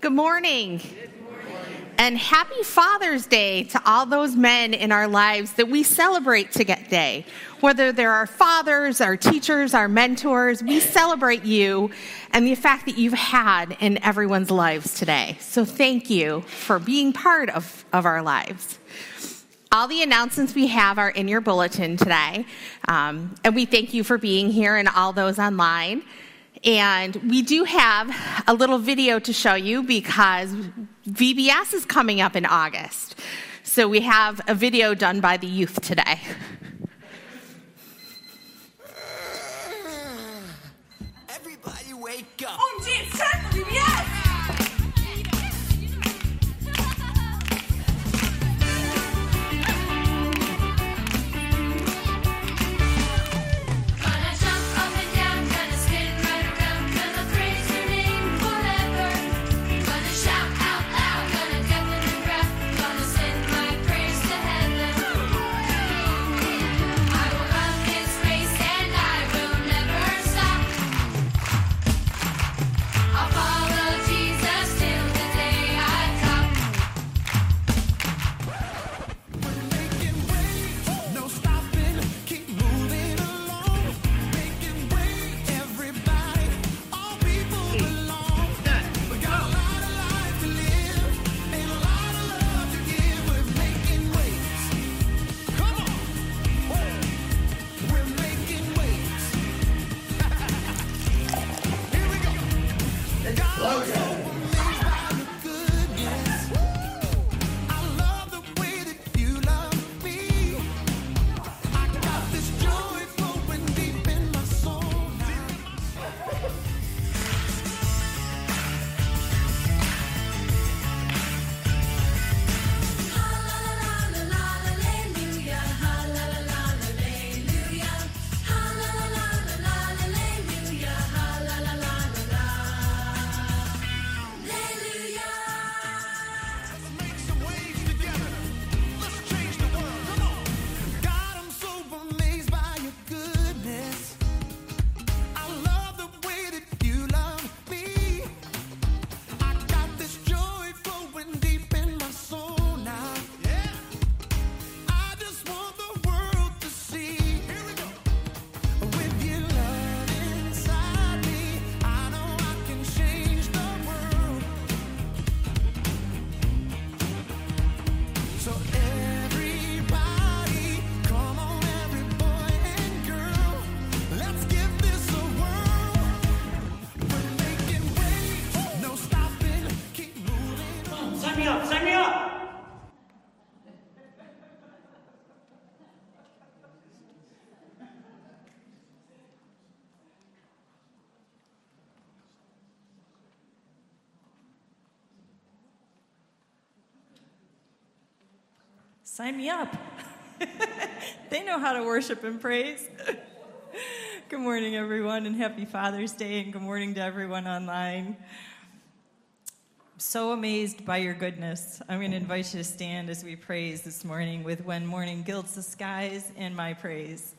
Good morning. And happy Father's Day to all those men in our lives that we celebrate today. Whether they're our fathers, our teachers, our mentors, we celebrate you and the fact that you've had in everyone's lives today. So thank you for being part of, of our lives. All the announcements we have are in your bulletin today. Um, and we thank you for being here and all those online. And we do have a little video to show you because VBS is coming up in August. So we have a video done by the youth today. Everybody wake up. Me up. they know how to worship and praise. good morning, everyone, and happy Father's Day, and good morning to everyone online. I'm so amazed by your goodness. I'm going to invite you to stand as we praise this morning with When Morning Gilds the Skies and My Praise.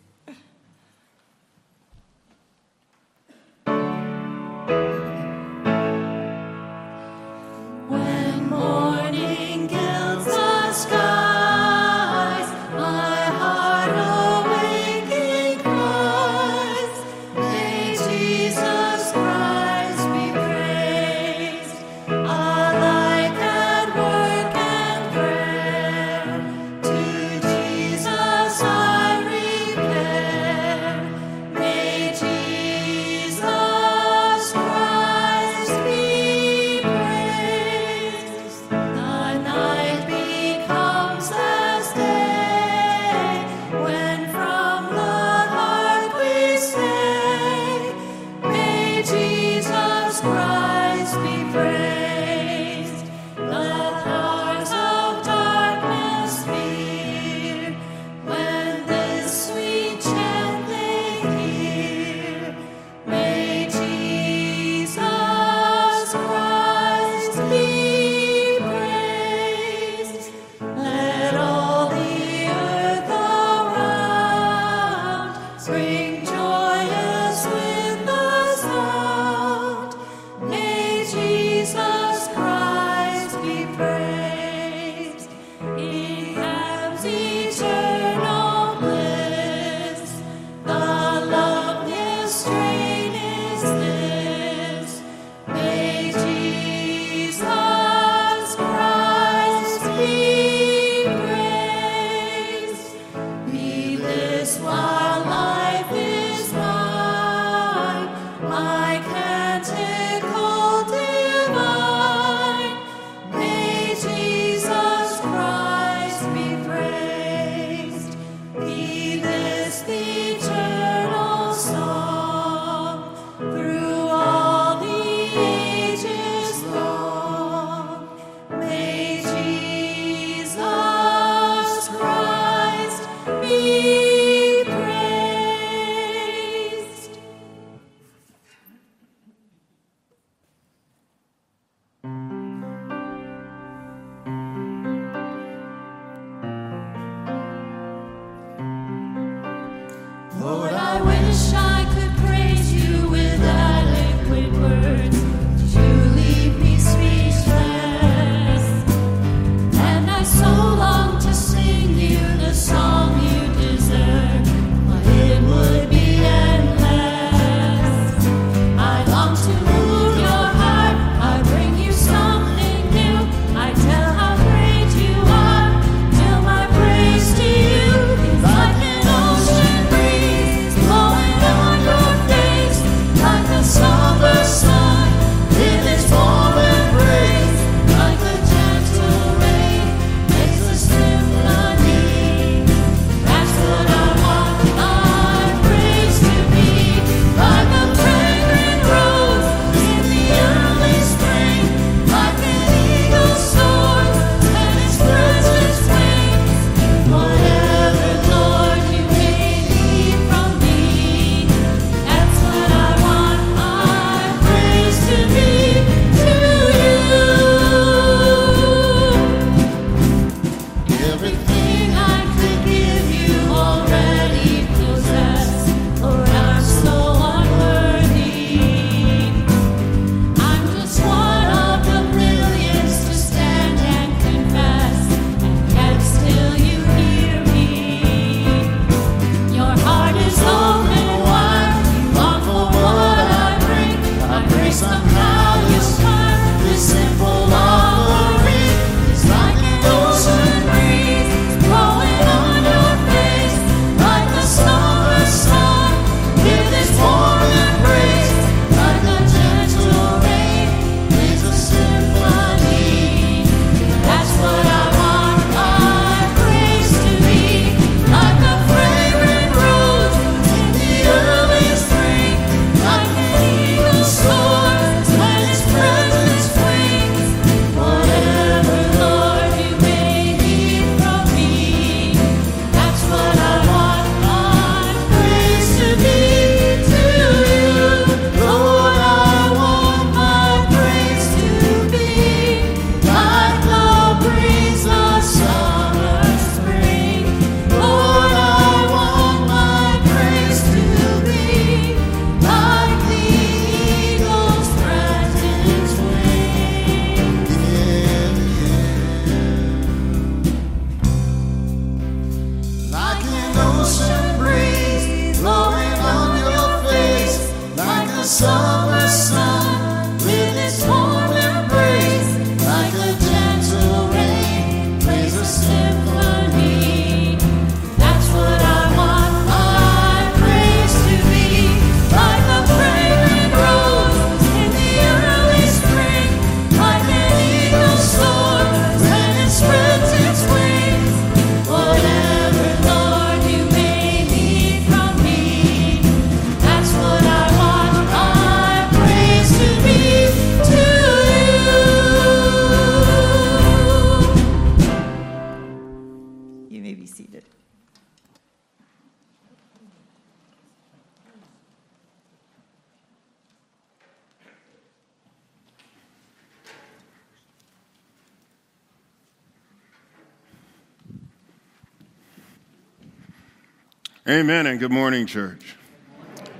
Amen and good morning, church.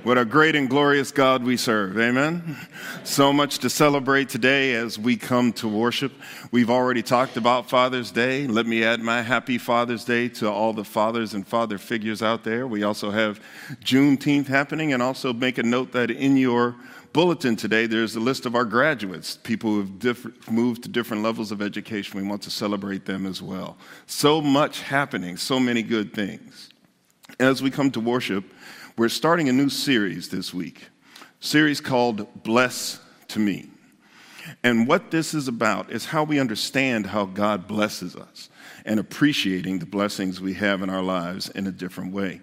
What a great and glorious God we serve. Amen. So much to celebrate today as we come to worship. We've already talked about Father's Day. Let me add my happy Father's Day to all the fathers and father figures out there. We also have Juneteenth happening, and also make a note that in your bulletin today, there's a list of our graduates, people who have different, moved to different levels of education. We want to celebrate them as well. So much happening, so many good things. As we come to worship, we're starting a new series this week, series called Bless to Me. And what this is about is how we understand how God blesses us and appreciating the blessings we have in our lives in a different way.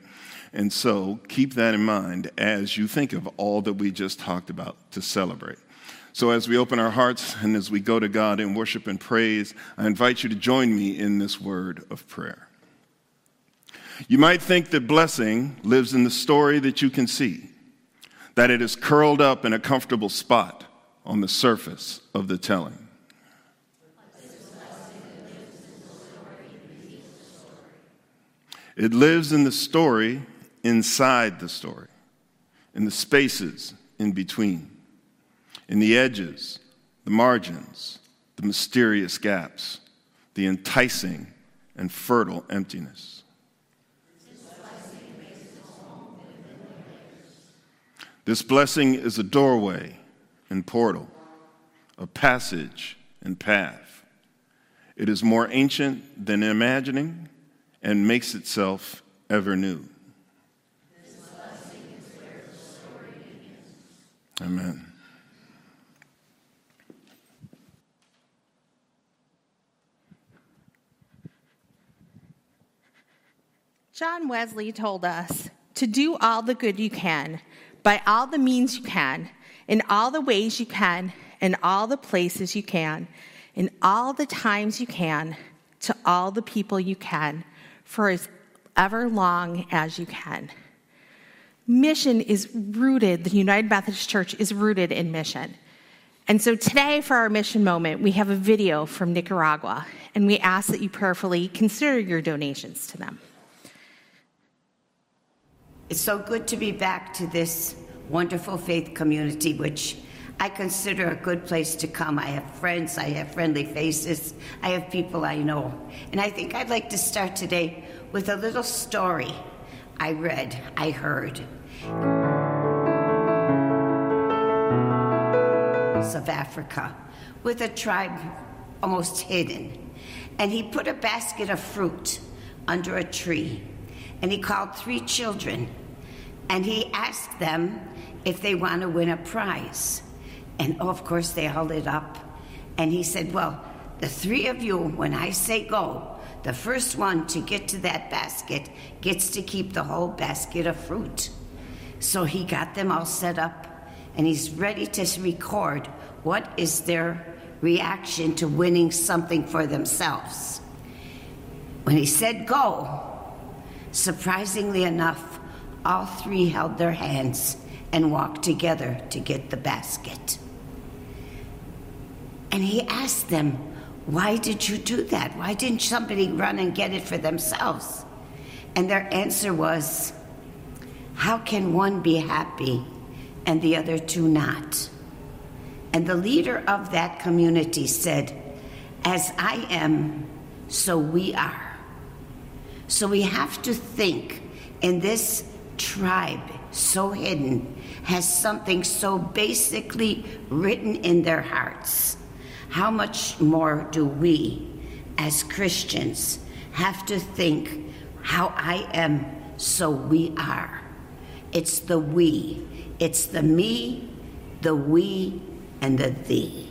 And so keep that in mind as you think of all that we just talked about to celebrate. So, as we open our hearts and as we go to God in worship and praise, I invite you to join me in this word of prayer. You might think that blessing lives in the story that you can see, that it is curled up in a comfortable spot on the surface of the telling. It lives in the story inside the story, in the spaces in between, in the edges, the margins, the mysterious gaps, the enticing and fertile emptiness. This blessing is a doorway and portal, a passage and path. It is more ancient than imagining and makes itself ever new. Amen. John Wesley told us to do all the good you can, by all the means you can, in all the ways you can, in all the places you can, in all the times you can, to all the people you can, for as ever long as you can. Mission is rooted, the United Methodist Church is rooted in mission. And so today, for our mission moment, we have a video from Nicaragua, and we ask that you prayerfully consider your donations to them. It's so good to be back to this wonderful faith community, which I consider a good place to come. I have friends, I have friendly faces, I have people I know. And I think I'd like to start today with a little story I read, I heard. Of Africa, with a tribe almost hidden. And he put a basket of fruit under a tree and he called three children and he asked them if they want to win a prize. And oh, of course, they held it up. And he said, Well, the three of you, when I say go, the first one to get to that basket gets to keep the whole basket of fruit. So he got them all set up and he's ready to record what is their reaction to winning something for themselves. When he said go, Surprisingly enough, all three held their hands and walked together to get the basket. And he asked them, Why did you do that? Why didn't somebody run and get it for themselves? And their answer was, How can one be happy and the other two not? And the leader of that community said, As I am, so we are. So we have to think in this tribe, so hidden, has something so basically written in their hearts. How much more do we, as Christians, have to think how I am, so we are? It's the we, it's the me, the we, and the thee.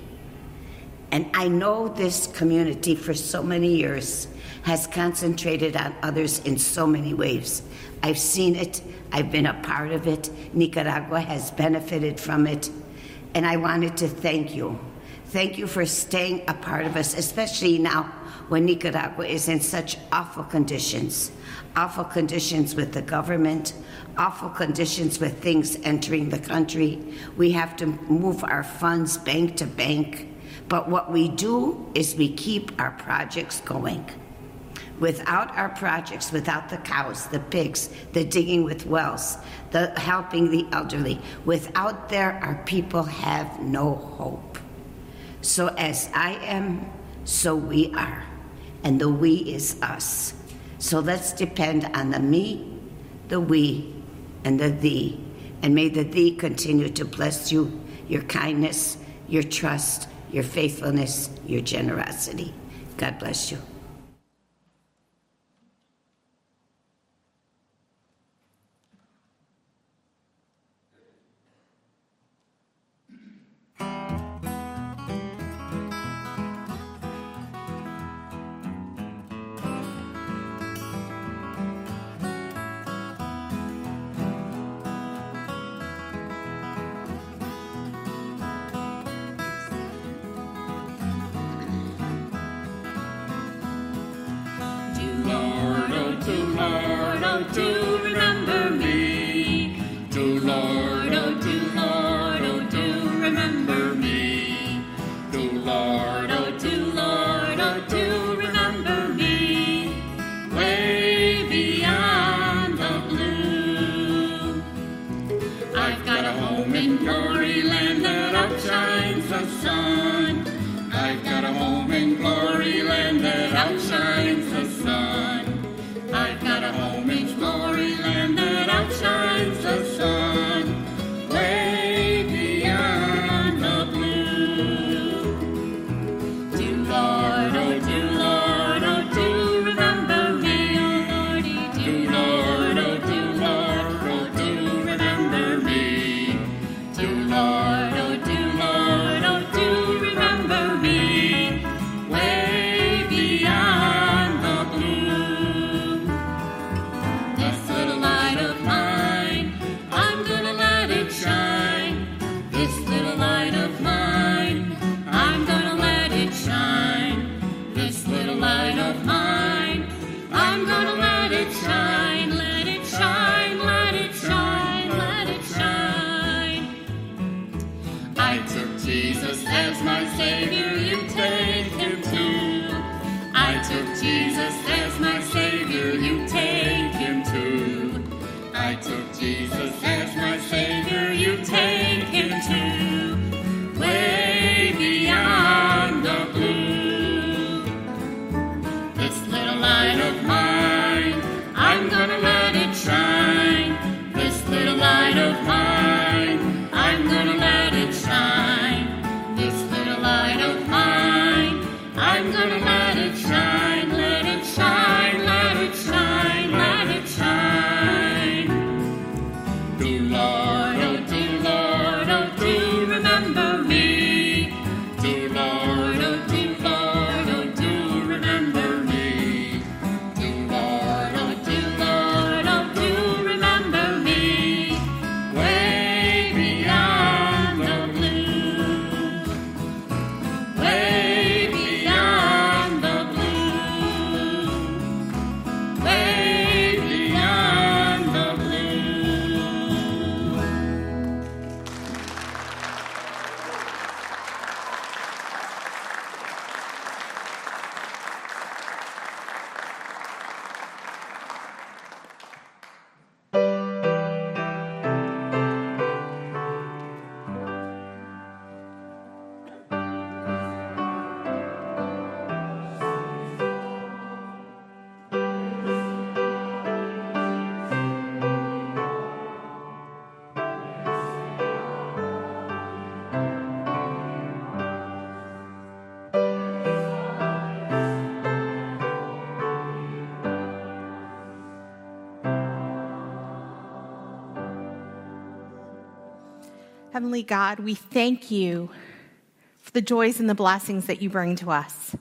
And I know this community for so many years has concentrated on others in so many ways. I've seen it, I've been a part of it. Nicaragua has benefited from it. And I wanted to thank you. Thank you for staying a part of us, especially now when Nicaragua is in such awful conditions. Awful conditions with the government, awful conditions with things entering the country. We have to move our funds bank to bank. But what we do is we keep our projects going. Without our projects, without the cows, the pigs, the digging with wells, the helping the elderly, without there, our people have no hope. So as I am, so we are. And the we is us. So let's depend on the me, the we, and the thee. And may the thee continue to bless you, your kindness, your trust, your faithfulness, your generosity. God bless you. Heavenly God, we thank you for the joys and the blessings that you bring to us.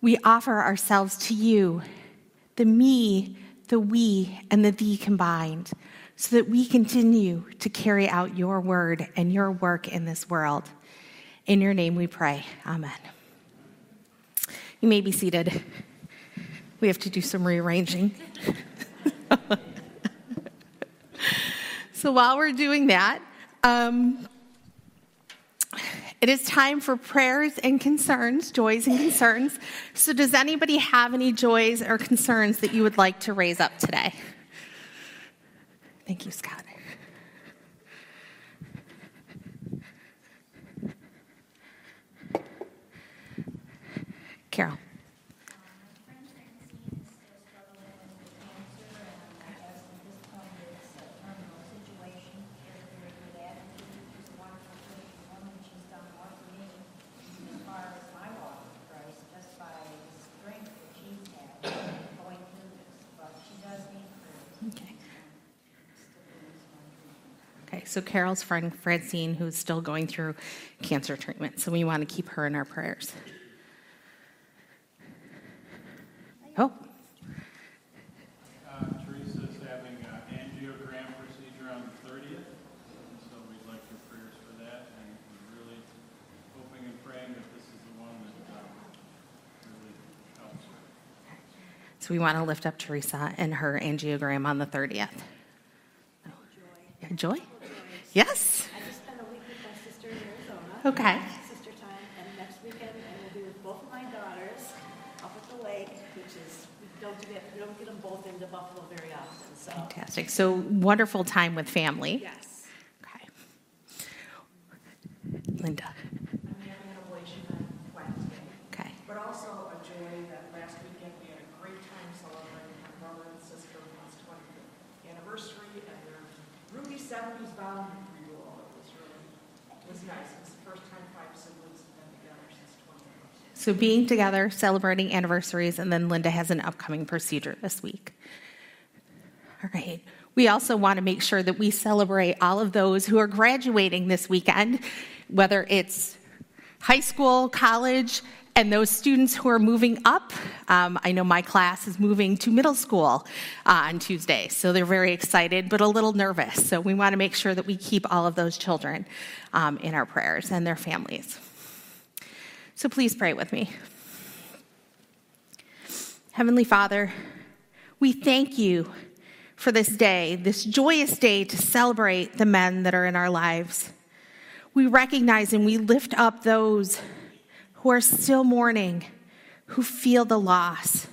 We offer ourselves to you, the me, the we, and the thee combined, so that we continue to carry out your word and your work in this world. In your name we pray. Amen. You may be seated. We have to do some rearranging. so while we're doing that, um, It is time for prayers and concerns, joys and concerns. So, does anybody have any joys or concerns that you would like to raise up today? Thank you, Scott. Carol. So Carol's friend Francine, who's still going through cancer treatment, so we want to keep her in our prayers. Oh, Uh, Teresa's having an angiogram procedure on the 30th, and so we'd like your prayers for that, and we're really hoping and praying that this is the one that um, really helps her. so we want to lift up Teresa and her angiogram on the 30th. Joy. Joy? Yes. I just spent a week with my sister in Arizona. Okay. Sister time, and next weekend I will be with both of my daughters up at the lake, which is, we don't get, we don't get them both into Buffalo very often, so. Fantastic. So wonderful time with family. Yes. Okay. Linda. I'm having an ablation on Wednesday. Okay. But also a joy that last weekend we had a great time celebrating my brother and sister-in-law's 25th anniversary and their Ruby 70s bond renewal. It was really, it was nice. It was the first time five siblings have been together since 20 years. So being together, celebrating anniversaries, and then Linda has an upcoming procedure this week. All right. We also want to make sure that we celebrate all of those who are graduating this weekend, whether it's high school, college, and those students who are moving up. Um, I know my class is moving to middle school uh, on Tuesday, so they're very excited but a little nervous. So we want to make sure that we keep all of those children um, in our prayers and their families. So please pray with me. Heavenly Father, we thank you for this day, this joyous day to celebrate the men that are in our lives. We recognize and we lift up those who are still mourning, who feel the loss,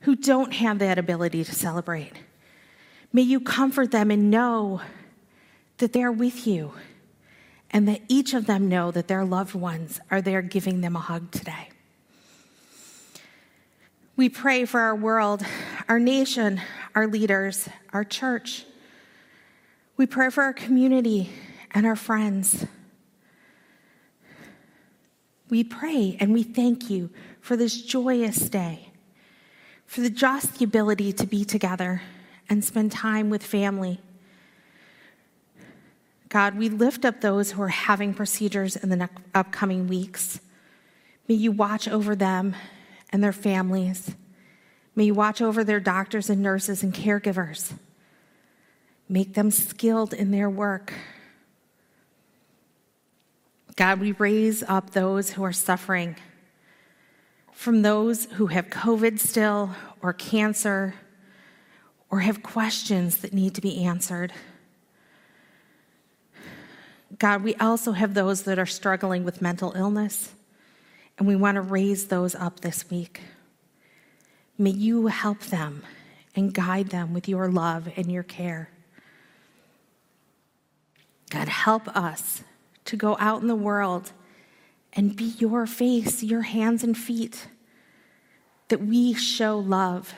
who don't have that ability to celebrate. May you comfort them and know that they're with you and that each of them know that their loved ones are there giving them a hug today. We pray for our world, our nation, our leaders, our church. We pray for our community and our friends. We pray and we thank you for this joyous day, for the just the ability to be together and spend time with family. God, we lift up those who are having procedures in the upcoming weeks. May you watch over them and their families. May you watch over their doctors and nurses and caregivers. Make them skilled in their work. God, we raise up those who are suffering from those who have COVID still or cancer or have questions that need to be answered. God, we also have those that are struggling with mental illness, and we want to raise those up this week. May you help them and guide them with your love and your care. God, help us to go out in the world and be your face, your hands and feet, that we show love,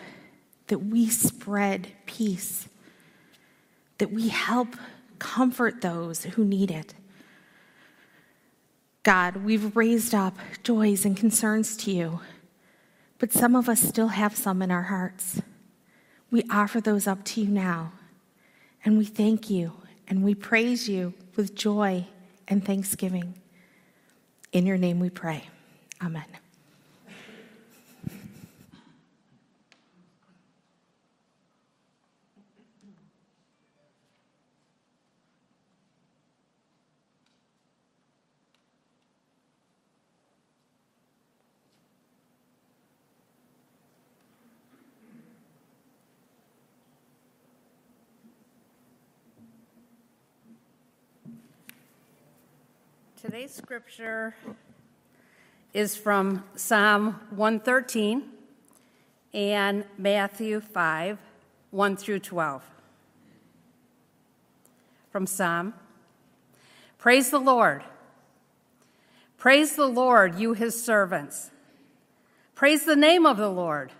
that we spread peace, that we help comfort those who need it. God, we've raised up joys and concerns to you, but some of us still have some in our hearts. We offer those up to you now, and we thank you and we praise you with joy and thanksgiving. In your name we pray. Amen. Today's scripture is from Psalm 113 and Matthew 5 1 through 12. From Psalm Praise the Lord. Praise the Lord, you his servants. Praise the name of the Lord.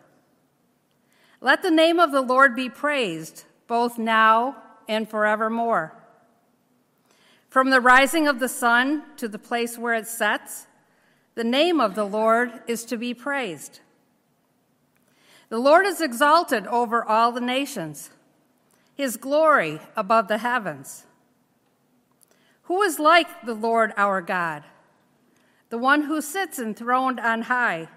Let the name of the Lord be praised, both now and forevermore. From the rising of the sun to the place where it sets, the name of the Lord is to be praised. The Lord is exalted over all the nations, his glory above the heavens. Who is like the Lord our God? The one who sits enthroned on high,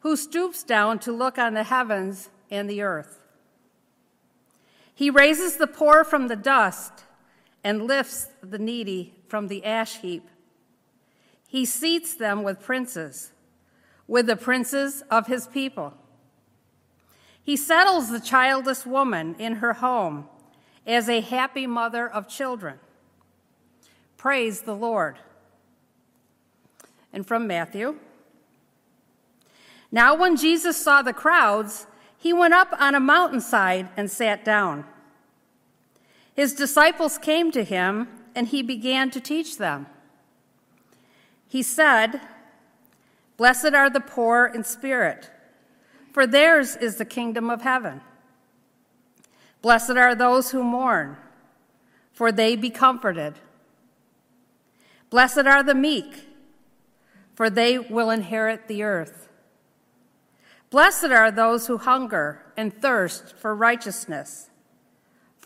who stoops down to look on the heavens and the earth. He raises the poor from the dust and lifts the needy from the ash heap. He seats them with princes, with the princes of his people. He settles the childless woman in her home as a happy mother of children. Praise the Lord. And from Matthew Now, when Jesus saw the crowds, he went up on a mountainside and sat down. His disciples came to him, and he began to teach them. He said, Blessed are the poor in spirit, for theirs is the kingdom of heaven. Blessed are those who mourn, for they be comforted. Blessed are the meek, for they will inherit the earth. Blessed are those who hunger and thirst for righteousness,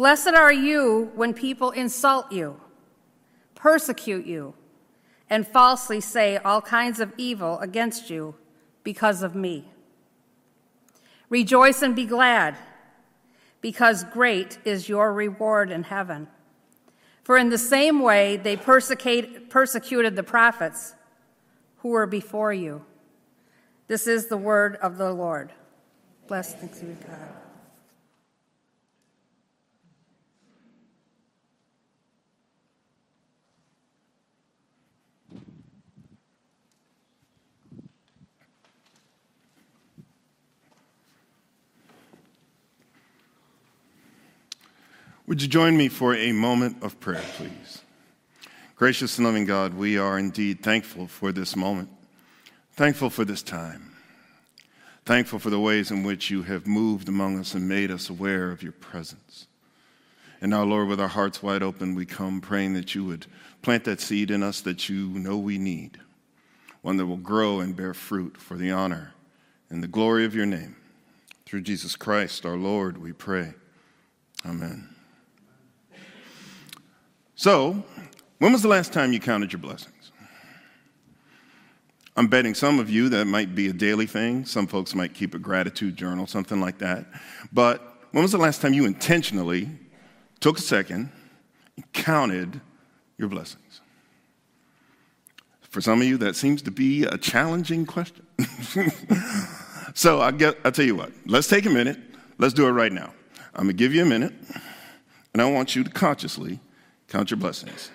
Blessed are you when people insult you, persecute you, and falsely say all kinds of evil against you because of me. Rejoice and be glad, because great is your reward in heaven. For in the same way they persecuted the prophets who were before you. This is the word of the Lord. Blessed be God. Would you join me for a moment of prayer, please? Gracious and loving God, we are indeed thankful for this moment, thankful for this time, thankful for the ways in which you have moved among us and made us aware of your presence. And now, Lord, with our hearts wide open, we come praying that you would plant that seed in us that you know we need, one that will grow and bear fruit for the honor and the glory of your name. Through Jesus Christ, our Lord, we pray. Amen. So, when was the last time you counted your blessings? I'm betting some of you that might be a daily thing. Some folks might keep a gratitude journal, something like that. But when was the last time you intentionally took a second and counted your blessings? For some of you, that seems to be a challenging question. so I get, I'll tell you what, let's take a minute. Let's do it right now. I'm going to give you a minute, and I want you to consciously count your blessings.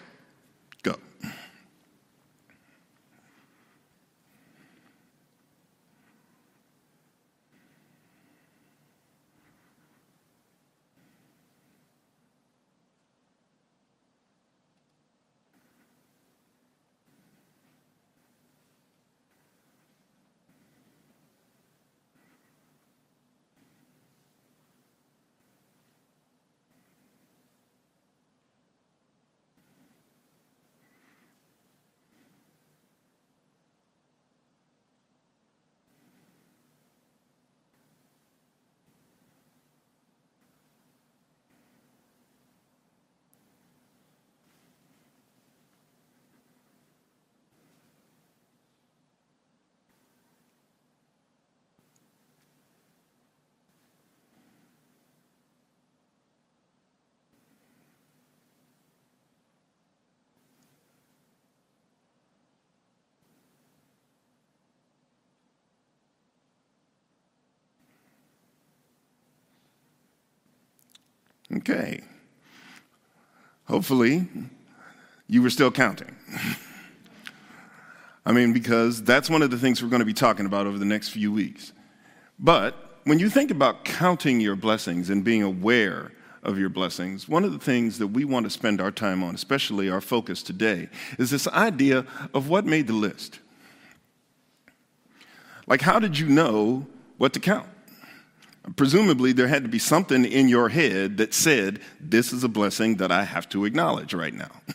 Okay. Hopefully, you were still counting. I mean, because that's one of the things we're going to be talking about over the next few weeks. But when you think about counting your blessings and being aware of your blessings, one of the things that we want to spend our time on, especially our focus today, is this idea of what made the list. Like, how did you know what to count? Presumably, there had to be something in your head that said, This is a blessing that I have to acknowledge right now.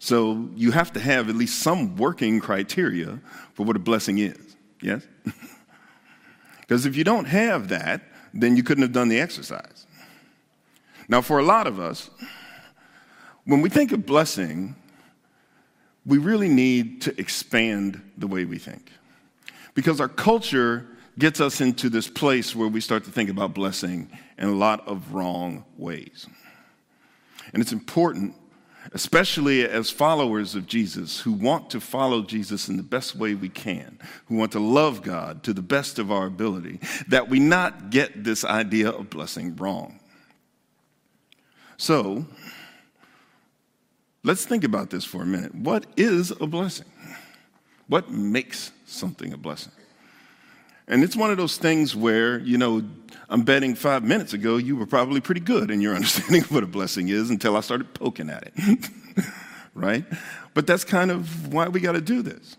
So you have to have at least some working criteria for what a blessing is. Yes? Because if you don't have that, then you couldn't have done the exercise. Now, for a lot of us, when we think of blessing, we really need to expand the way we think. Because our culture gets us into this place where we start to think about blessing in a lot of wrong ways. And it's important, especially as followers of Jesus who want to follow Jesus in the best way we can, who want to love God to the best of our ability, that we not get this idea of blessing wrong. So, let's think about this for a minute. What is a blessing? What makes something a blessing? And it's one of those things where, you know, I'm betting five minutes ago you were probably pretty good in your understanding of what a blessing is until I started poking at it. right? But that's kind of why we got to do this.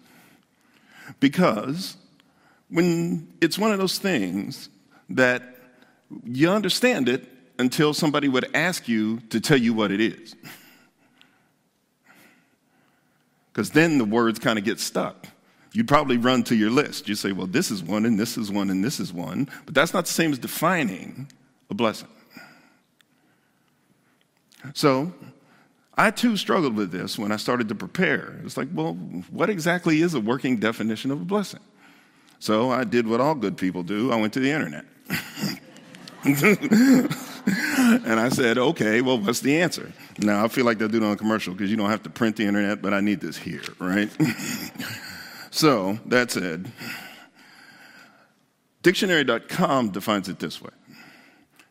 Because when it's one of those things that you understand it until somebody would ask you to tell you what it is. Because then the words kind of get stuck. You'd probably run to your list. You'd say, well, this is one, and this is one, and this is one. But that's not the same as defining a blessing. So, I too struggled with this when I started to prepare. It's like, well, what exactly is a working definition of a blessing? So I did what all good people do I went to the internet. and I said, okay, well, what's the answer? Now, I feel like they'll do it on a commercial because you don't have to print the internet, but I need this here, right? so, that said, dictionary.com defines it this way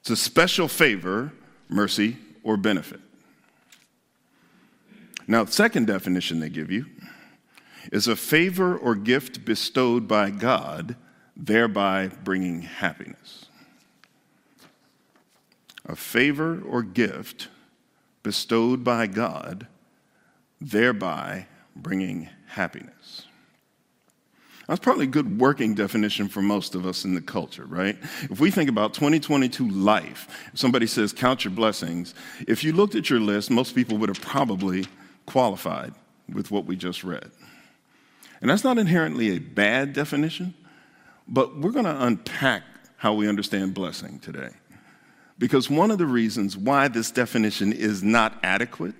it's a special favor, mercy, or benefit. Now, the second definition they give you is a favor or gift bestowed by God, thereby bringing happiness. A favor or gift bestowed by God, thereby bringing happiness. That's probably a good working definition for most of us in the culture, right? If we think about 2022 life, if somebody says count your blessings, if you looked at your list, most people would have probably qualified with what we just read. And that's not inherently a bad definition, but we're going to unpack how we understand blessing today. Because one of the reasons why this definition is not adequate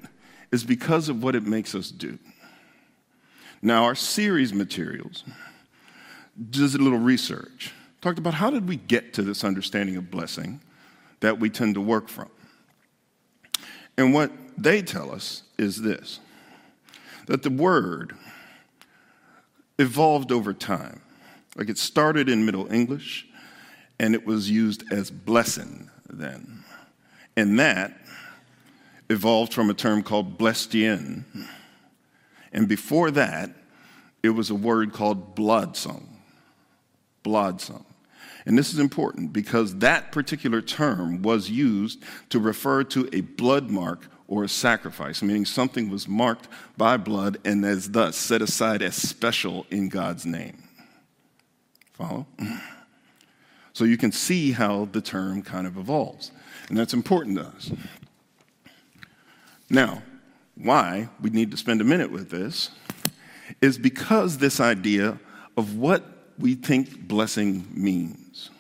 is because of what it makes us do. Now, our series materials does a little research, talked about how did we get to this understanding of blessing that we tend to work from. And what they tell us is this that the word evolved over time. Like it started in Middle English and it was used as blessing then. And that evolved from a term called blestien. And before that, it was a word called bloodsong. Bloodsong. And this is important because that particular term was used to refer to a blood mark or a sacrifice, meaning something was marked by blood and as thus set aside as special in God's name. Follow? So you can see how the term kind of evolves. And that's important to us. Now, why we need to spend a minute with this is because this idea of what we think blessing means.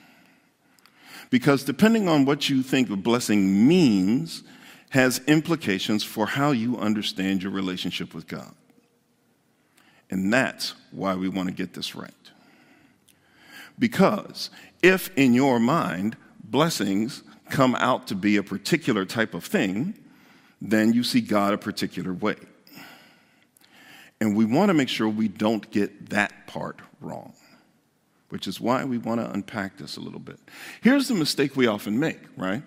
Because depending on what you think a blessing means, has implications for how you understand your relationship with God. And that's why we want to get this right. Because if in your mind blessings come out to be a particular type of thing, then you see God a particular way. And we want to make sure we don't get that part wrong, which is why we want to unpack this a little bit. Here's the mistake we often make, right?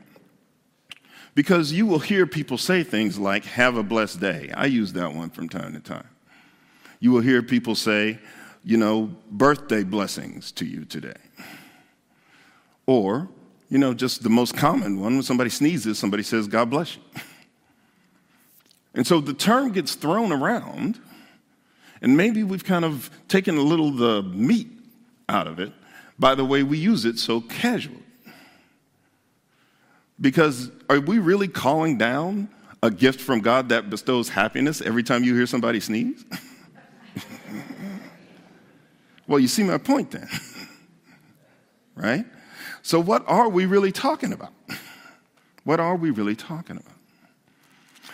Because you will hear people say things like, have a blessed day. I use that one from time to time. You will hear people say, you know, birthday blessings to you today. Or, you know, just the most common one when somebody sneezes, somebody says, God bless you. And so the term gets thrown around, and maybe we've kind of taken a little the meat out of it by the way we use it so casually. Because are we really calling down a gift from God that bestows happiness every time you hear somebody sneeze? well, you see my point then, right? So, what are we really talking about? What are we really talking about?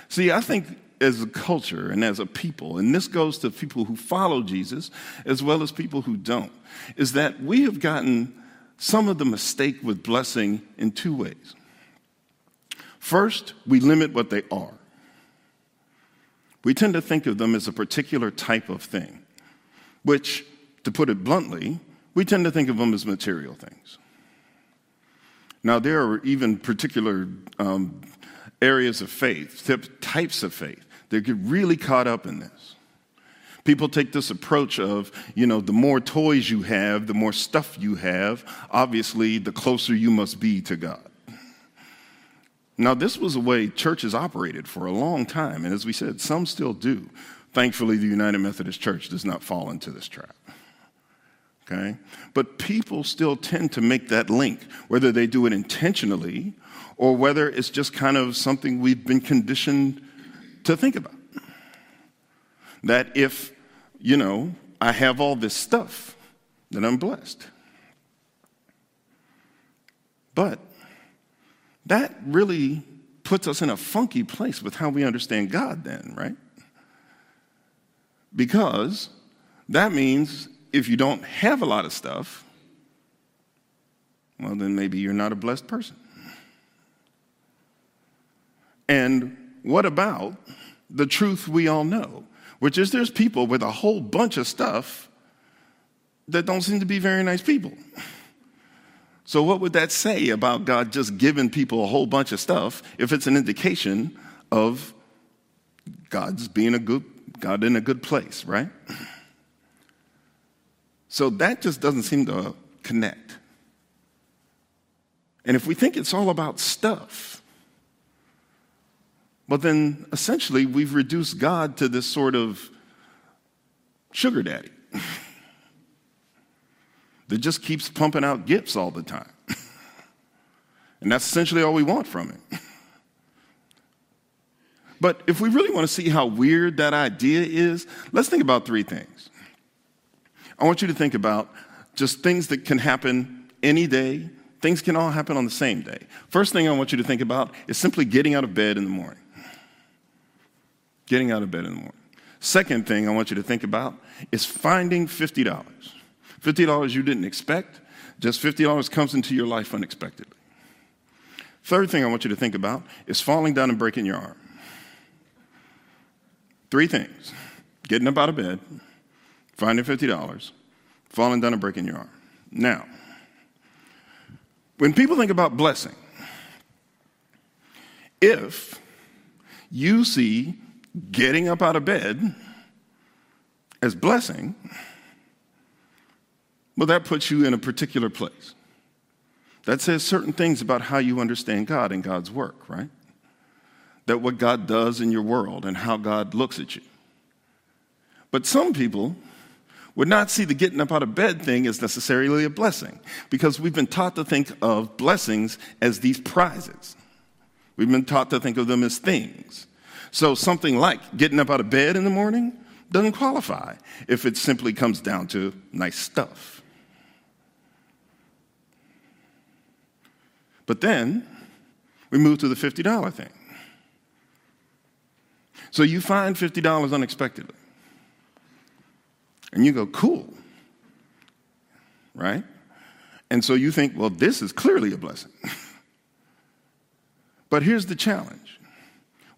See, I think as a culture and as a people, and this goes to people who follow Jesus as well as people who don't, is that we have gotten some of the mistake with blessing in two ways. First, we limit what they are. We tend to think of them as a particular type of thing, which, to put it bluntly, we tend to think of them as material things. Now, there are even particular um, areas of faith, types of faith, that get really caught up in this. People take this approach of, you know, the more toys you have, the more stuff you have, obviously, the closer you must be to God. Now, this was the way churches operated for a long time, and as we said, some still do. Thankfully, the United Methodist Church does not fall into this trap. Okay? But people still tend to make that link, whether they do it intentionally or whether it's just kind of something we've been conditioned to think about. That if, you know, I have all this stuff, then I'm blessed. But that really puts us in a funky place with how we understand God, then, right? Because that means if you don't have a lot of stuff, well, then maybe you're not a blessed person. And what about the truth we all know, which is there's people with a whole bunch of stuff that don't seem to be very nice people. So, what would that say about God just giving people a whole bunch of stuff if it's an indication of God's being a good, God in a good place, right? So, that just doesn't seem to connect. And if we think it's all about stuff, well, then essentially we've reduced God to this sort of sugar daddy that just keeps pumping out gifts all the time. and that's essentially all we want from him. but if we really want to see how weird that idea is, let's think about three things. I want you to think about just things that can happen any day. Things can all happen on the same day. First thing I want you to think about is simply getting out of bed in the morning. Getting out of bed in the morning. Second thing I want you to think about is finding $50. $50 you didn't expect, just $50 comes into your life unexpectedly. Third thing I want you to think about is falling down and breaking your arm. Three things getting up out of bed, finding $50, falling down and breaking your arm. Now, when people think about blessing, if you see getting up out of bed as blessing, well, that puts you in a particular place. That says certain things about how you understand God and God's work, right? That what God does in your world and how God looks at you. But some people would not see the getting up out of bed thing as necessarily a blessing because we've been taught to think of blessings as these prizes. We've been taught to think of them as things. So something like getting up out of bed in the morning doesn't qualify if it simply comes down to nice stuff. But then we move to the $50 thing. So you find $50 unexpectedly. And you go, cool. Right? And so you think, well, this is clearly a blessing. but here's the challenge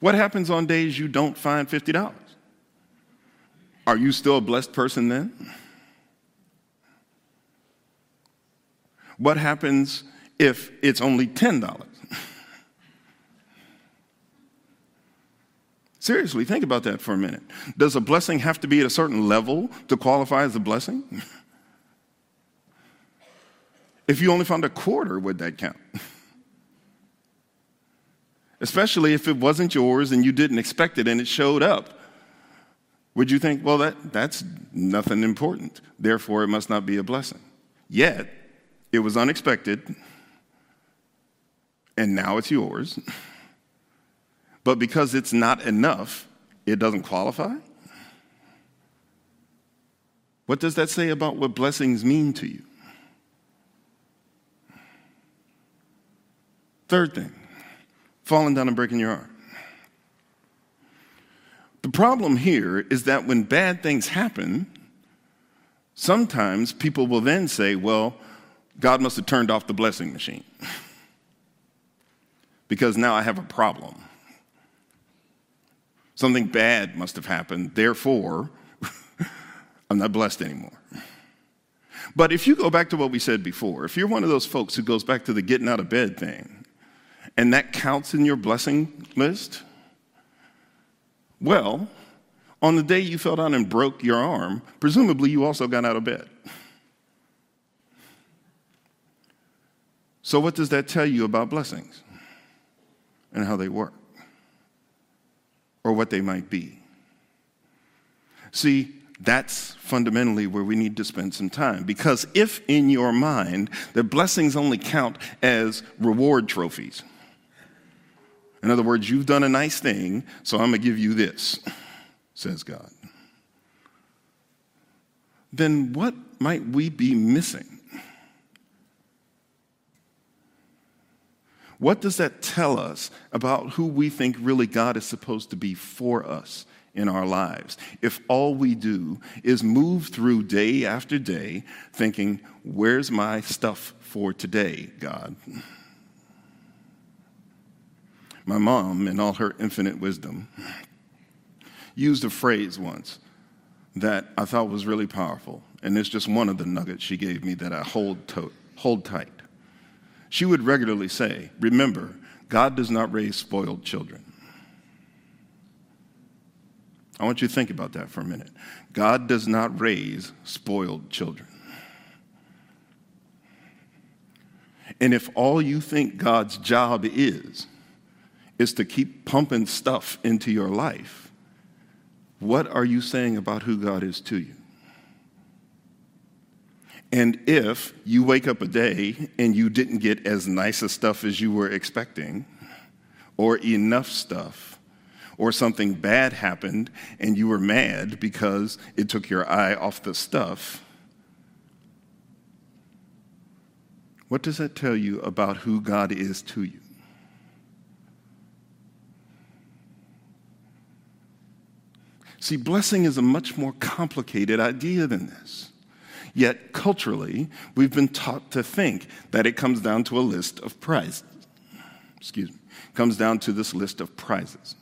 what happens on days you don't find $50? Are you still a blessed person then? What happens if it's only $10? Seriously, think about that for a minute. Does a blessing have to be at a certain level to qualify as a blessing? If you only found a quarter, would that count? Especially if it wasn't yours and you didn't expect it and it showed up. Would you think, well, that, that's nothing important, therefore it must not be a blessing? Yet, it was unexpected, and now it's yours. But because it's not enough, it doesn't qualify? What does that say about what blessings mean to you? Third thing, falling down and breaking your arm. The problem here is that when bad things happen, sometimes people will then say, well, God must have turned off the blessing machine because now I have a problem. Something bad must have happened, therefore, I'm not blessed anymore. But if you go back to what we said before, if you're one of those folks who goes back to the getting out of bed thing, and that counts in your blessing list, well, on the day you fell down and broke your arm, presumably you also got out of bed. So, what does that tell you about blessings and how they work or what they might be? See, that's fundamentally where we need to spend some time. Because if in your mind the blessings only count as reward trophies, in other words, you've done a nice thing, so I'm going to give you this, says God. Then what might we be missing? What does that tell us about who we think really God is supposed to be for us in our lives? If all we do is move through day after day thinking, Where's my stuff for today, God? My mom, in all her infinite wisdom, used a phrase once that I thought was really powerful. And it's just one of the nuggets she gave me that I hold, to- hold tight. She would regularly say, Remember, God does not raise spoiled children. I want you to think about that for a minute. God does not raise spoiled children. And if all you think God's job is, is to keep pumping stuff into your life, what are you saying about who God is to you? And if you wake up a day and you didn't get as nice a stuff as you were expecting, or enough stuff, or something bad happened and you were mad because it took your eye off the stuff, what does that tell you about who God is to you? See, blessing is a much more complicated idea than this. Yet, culturally, we've been taught to think that it comes down to a list of prizes. Excuse me. Comes down to this list of prizes.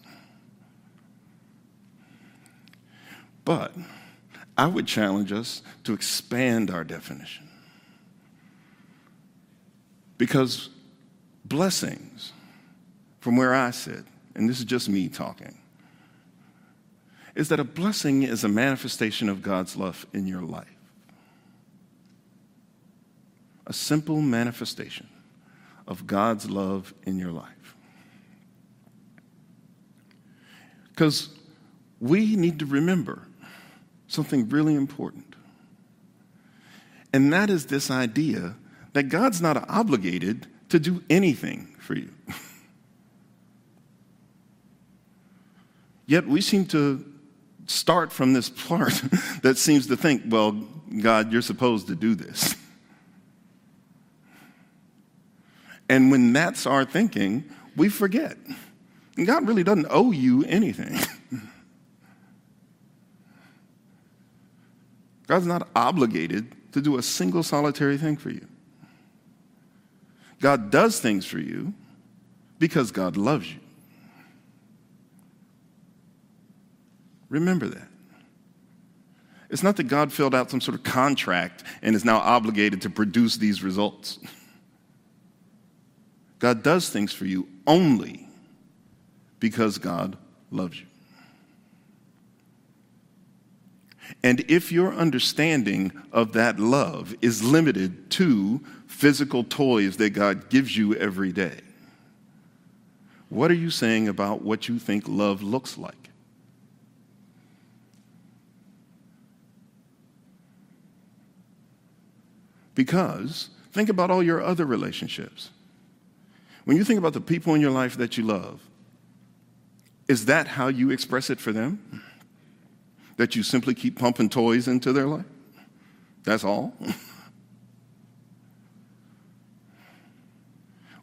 But I would challenge us to expand our definition. Because blessings, from where I sit, and this is just me talking, is that a blessing is a manifestation of God's love in your life. A simple manifestation of God's love in your life. Because we need to remember something really important. And that is this idea that God's not obligated to do anything for you. Yet we seem to start from this part that seems to think, well, God, you're supposed to do this. And when that's our thinking, we forget. God really doesn't owe you anything. God's not obligated to do a single solitary thing for you. God does things for you because God loves you. Remember that. It's not that God filled out some sort of contract and is now obligated to produce these results. God does things for you only because God loves you. And if your understanding of that love is limited to physical toys that God gives you every day, what are you saying about what you think love looks like? Because think about all your other relationships. When you think about the people in your life that you love, is that how you express it for them? That you simply keep pumping toys into their life? That's all?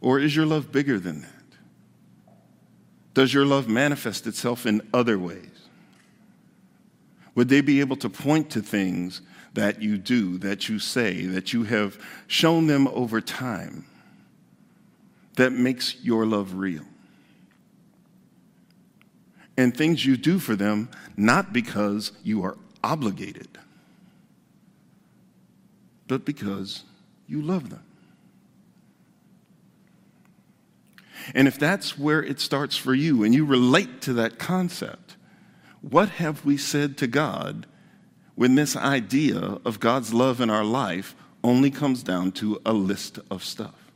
or is your love bigger than that? Does your love manifest itself in other ways? Would they be able to point to things that you do, that you say, that you have shown them over time that makes your love real? And things you do for them not because you are obligated, but because you love them. And if that's where it starts for you and you relate to that concept, what have we said to God when this idea of God's love in our life only comes down to a list of stuff?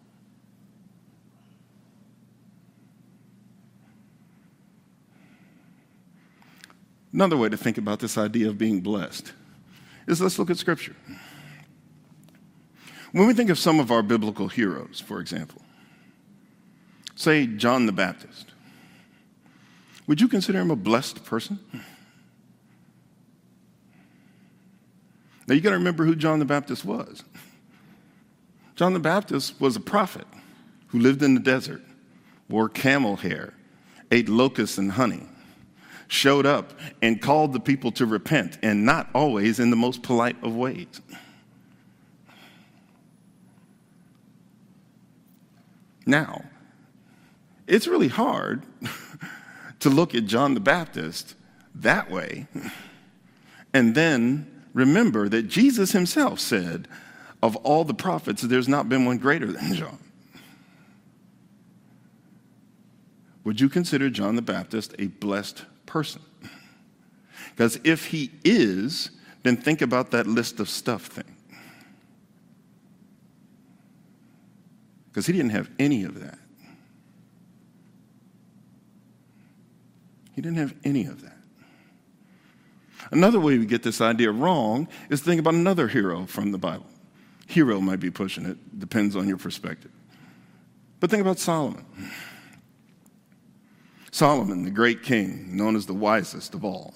Another way to think about this idea of being blessed is let's look at Scripture. When we think of some of our biblical heroes, for example, say John the Baptist, would you consider him a blessed person? Now you got to remember who John the Baptist was. John the Baptist was a prophet who lived in the desert, wore camel hair, ate locusts and honey, showed up and called the people to repent, and not always in the most polite of ways. Now, it's really hard to look at John the Baptist that way and then remember that Jesus himself said, Of all the prophets, there's not been one greater than John. Would you consider John the Baptist a blessed person? Because if he is, then think about that list of stuff thing. Because he didn't have any of that. He didn't have any of that. Another way we get this idea wrong is think about another hero from the Bible. Hero might be pushing it, depends on your perspective. But think about Solomon. Solomon, the great king, known as the wisest of all.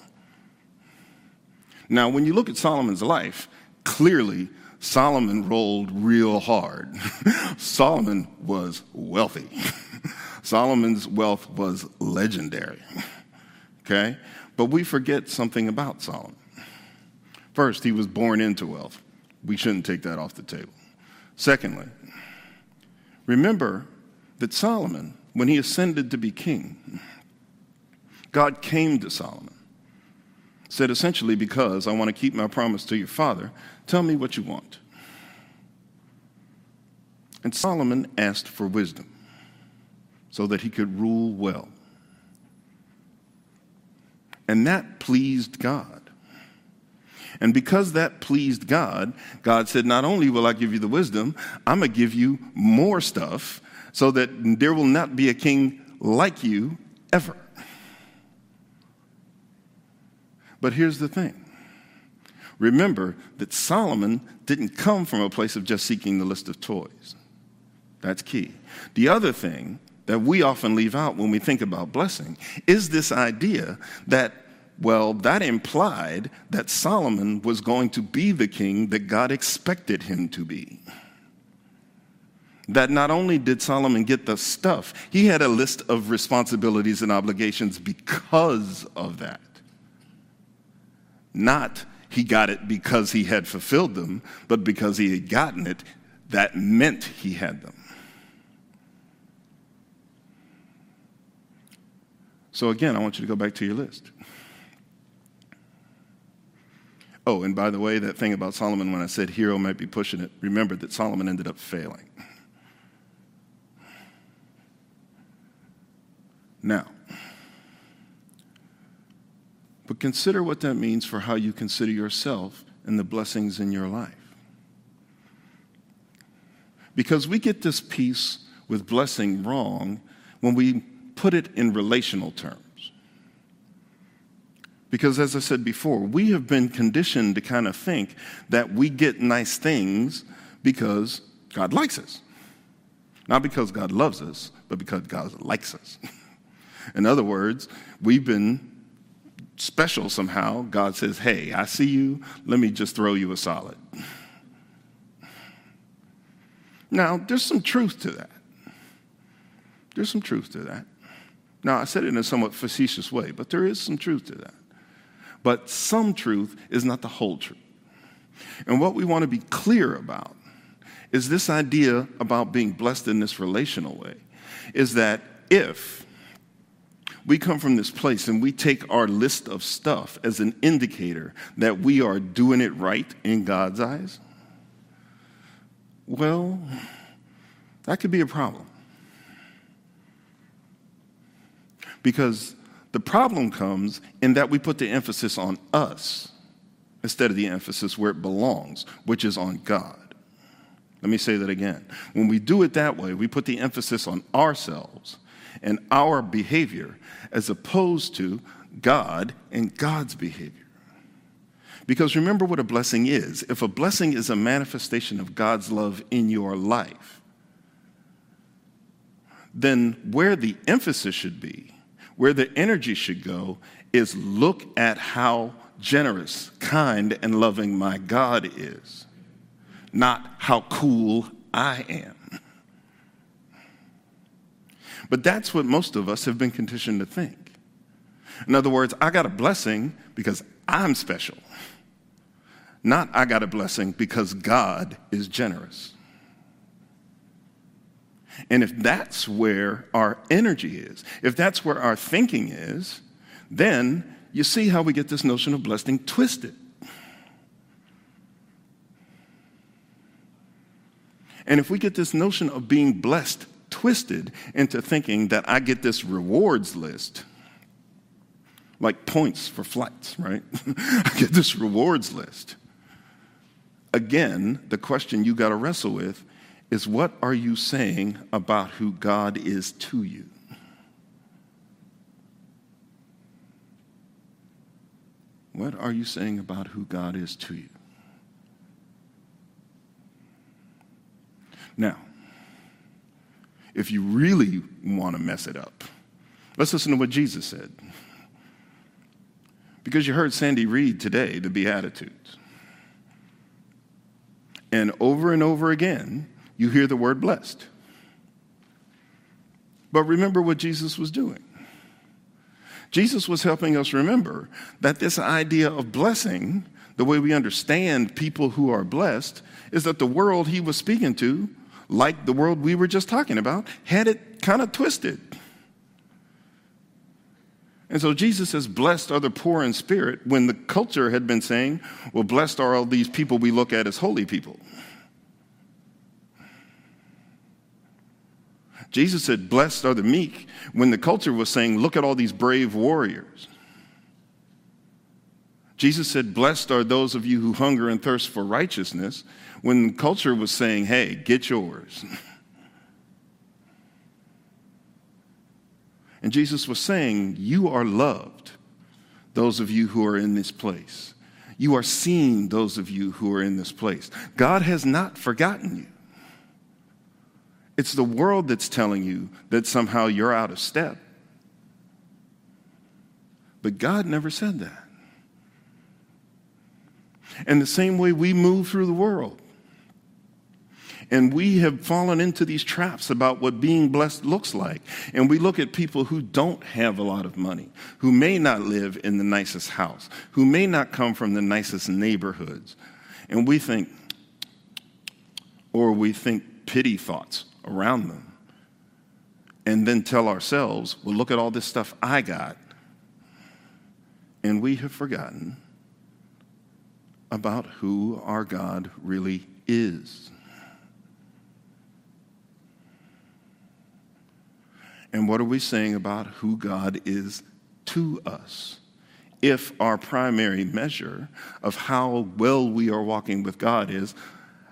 Now, when you look at Solomon's life, clearly Solomon rolled real hard. Solomon was wealthy. Solomon's wealth was legendary. Okay? But we forget something about Solomon. First, he was born into wealth. We shouldn't take that off the table. Secondly, remember that Solomon, when he ascended to be king, God came to Solomon, said essentially, Because I want to keep my promise to your father, tell me what you want. And Solomon asked for wisdom so that he could rule well. And that pleased God. And because that pleased God, God said, Not only will I give you the wisdom, I'm going to give you more stuff so that there will not be a king like you ever. But here's the thing remember that Solomon didn't come from a place of just seeking the list of toys. That's key. The other thing that we often leave out when we think about blessing is this idea that, well, that implied that Solomon was going to be the king that God expected him to be. That not only did Solomon get the stuff, he had a list of responsibilities and obligations because of that. Not he got it because he had fulfilled them, but because he had gotten it, that meant he had them. So, again, I want you to go back to your list. Oh, and by the way, that thing about Solomon, when I said hero might be pushing it, remember that Solomon ended up failing. Now, but consider what that means for how you consider yourself and the blessings in your life. Because we get this piece with blessing wrong when we put it in relational terms. Because, as I said before, we have been conditioned to kind of think that we get nice things because God likes us. Not because God loves us, but because God likes us. in other words, we've been special somehow. God says, Hey, I see you. Let me just throw you a solid. Now, there's some truth to that. There's some truth to that. Now, I said it in a somewhat facetious way, but there is some truth to that. But some truth is not the whole truth. And what we want to be clear about is this idea about being blessed in this relational way is that if we come from this place and we take our list of stuff as an indicator that we are doing it right in God's eyes, well, that could be a problem. Because the problem comes in that we put the emphasis on us instead of the emphasis where it belongs, which is on God. Let me say that again. When we do it that way, we put the emphasis on ourselves and our behavior as opposed to God and God's behavior. Because remember what a blessing is. If a blessing is a manifestation of God's love in your life, then where the emphasis should be, where the energy should go, is look at how generous, kind, and loving my God is, not how cool I am. But that's what most of us have been conditioned to think. In other words, I got a blessing because I'm special, not I got a blessing because God is generous. And if that's where our energy is, if that's where our thinking is, then you see how we get this notion of blessing twisted. And if we get this notion of being blessed twisted into thinking that I get this rewards list, like points for flights, right? I get this rewards list. Again, the question you got to wrestle with is what are you saying about who God is to you? What are you saying about who God is to you? Now, if you really want to mess it up, let's listen to what Jesus said. Because you heard Sandy read today the Beatitudes. And over and over again, you hear the word blessed. But remember what Jesus was doing. Jesus was helping us remember that this idea of blessing, the way we understand people who are blessed, is that the world he was speaking to, like the world we were just talking about, had it kind of twisted. And so Jesus says, Blessed are the poor in spirit, when the culture had been saying, Well, blessed are all these people we look at as holy people. Jesus said, Blessed are the meek, when the culture was saying, Look at all these brave warriors. Jesus said, Blessed are those of you who hunger and thirst for righteousness, when the culture was saying, Hey, get yours. And Jesus was saying, You are loved, those of you who are in this place. You are seen, those of you who are in this place. God has not forgotten you. It's the world that's telling you that somehow you're out of step. But God never said that. And the same way we move through the world, and we have fallen into these traps about what being blessed looks like. And we look at people who don't have a lot of money, who may not live in the nicest house, who may not come from the nicest neighborhoods. And we think, or we think pity thoughts around them. And then tell ourselves, well, look at all this stuff I got. And we have forgotten about who our God really is. And what are we saying about who God is to us if our primary measure of how well we are walking with God is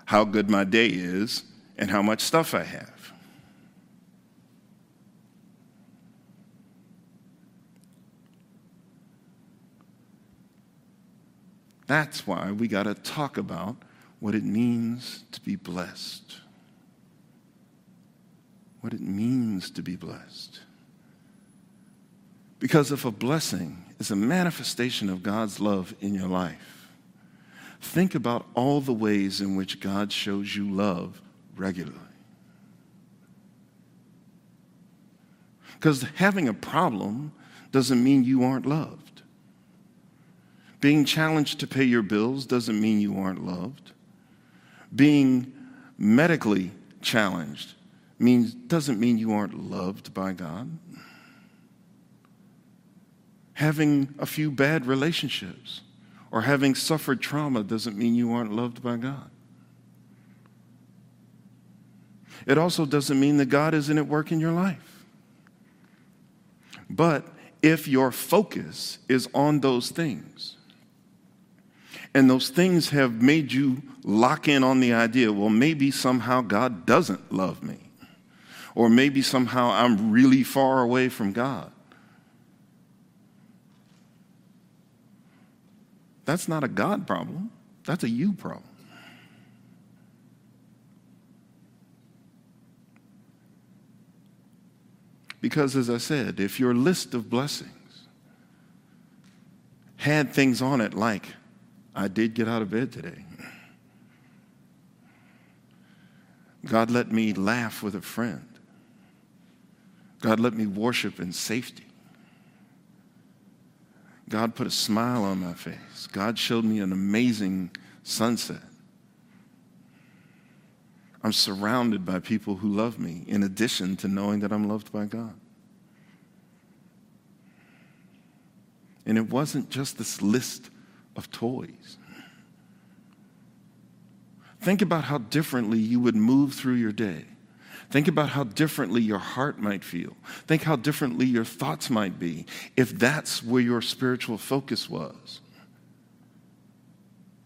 how good my day is and how much stuff I have. That's why we got to talk about what it means to be blessed. What it means to be blessed. Because if a blessing is a manifestation of God's love in your life, think about all the ways in which God shows you love regularly. Because having a problem doesn't mean you aren't loved. Being challenged to pay your bills doesn't mean you aren't loved. Being medically challenged means, doesn't mean you aren't loved by God. Having a few bad relationships or having suffered trauma doesn't mean you aren't loved by God. It also doesn't mean that God isn't at work in your life. But if your focus is on those things, and those things have made you lock in on the idea, well, maybe somehow God doesn't love me, or maybe somehow I'm really far away from God. That's not a God problem, that's a you problem. Because, as I said, if your list of blessings had things on it like, I did get out of bed today, God let me laugh with a friend, God let me worship in safety. God put a smile on my face. God showed me an amazing sunset. I'm surrounded by people who love me, in addition to knowing that I'm loved by God. And it wasn't just this list of toys. Think about how differently you would move through your day. Think about how differently your heart might feel. Think how differently your thoughts might be if that's where your spiritual focus was.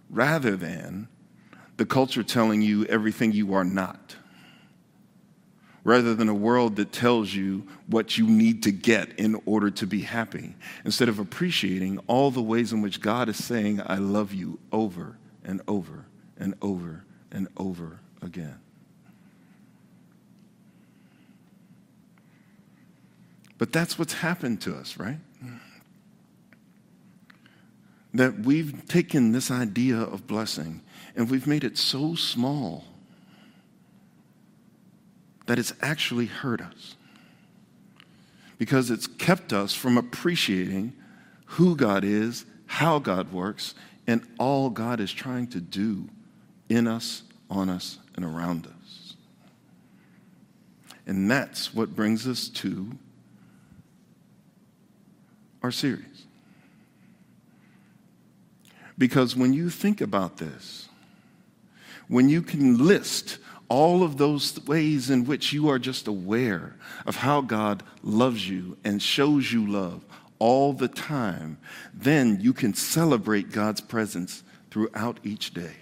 Rather than the culture telling you everything you are not. Rather than a world that tells you what you need to get in order to be happy, instead of appreciating all the ways in which God is saying, I love you over and over and over and over again. But that's what's happened to us, right? That we've taken this idea of blessing and we've made it so small that it's actually hurt us. Because it's kept us from appreciating who God is, how God works, and all God is trying to do in us, on us, and around us. And that's what brings us to our series. Because when you think about this, when you can list all of those ways in which you are just aware of how God loves you and shows you love all the time, then you can celebrate God's presence throughout each day.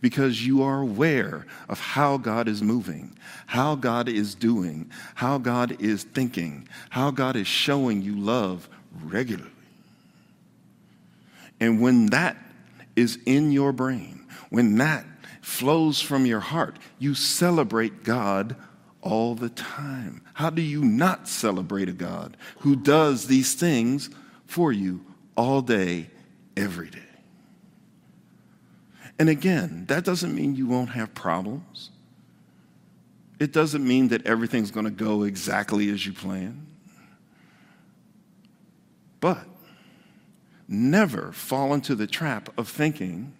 Because you are aware of how God is moving, how God is doing, how God is thinking, how God is showing you love regularly. And when that is in your brain, when that flows from your heart, you celebrate God all the time. How do you not celebrate a God who does these things for you all day, every day? And again, that doesn't mean you won't have problems. It doesn't mean that everything's going to go exactly as you plan. But never fall into the trap of thinking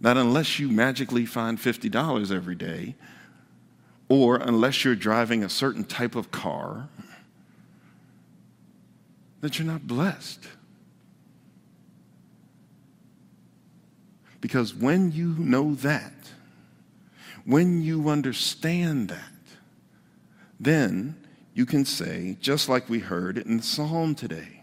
that unless you magically find $50 every day, or unless you're driving a certain type of car, that you're not blessed. Because when you know that, when you understand that, then you can say, just like we heard in the psalm today,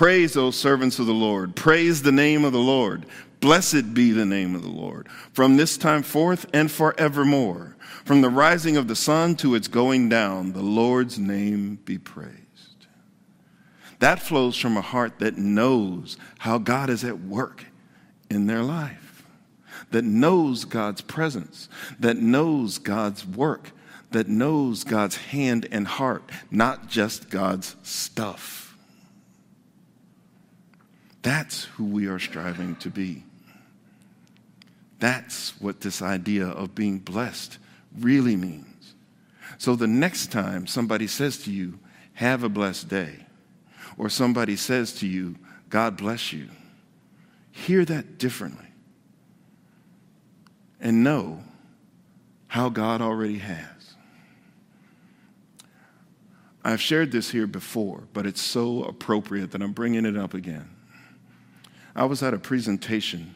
Praise those servants of the Lord. Praise the name of the Lord. Blessed be the name of the Lord from this time forth and forevermore. From the rising of the sun to its going down, the Lord's name be praised. That flows from a heart that knows how God is at work in their life, that knows God's presence, that knows God's work, that knows God's hand and heart, not just God's stuff. That's who we are striving to be. That's what this idea of being blessed really means. So the next time somebody says to you, have a blessed day, or somebody says to you, God bless you, hear that differently and know how God already has. I've shared this here before, but it's so appropriate that I'm bringing it up again. I was at a presentation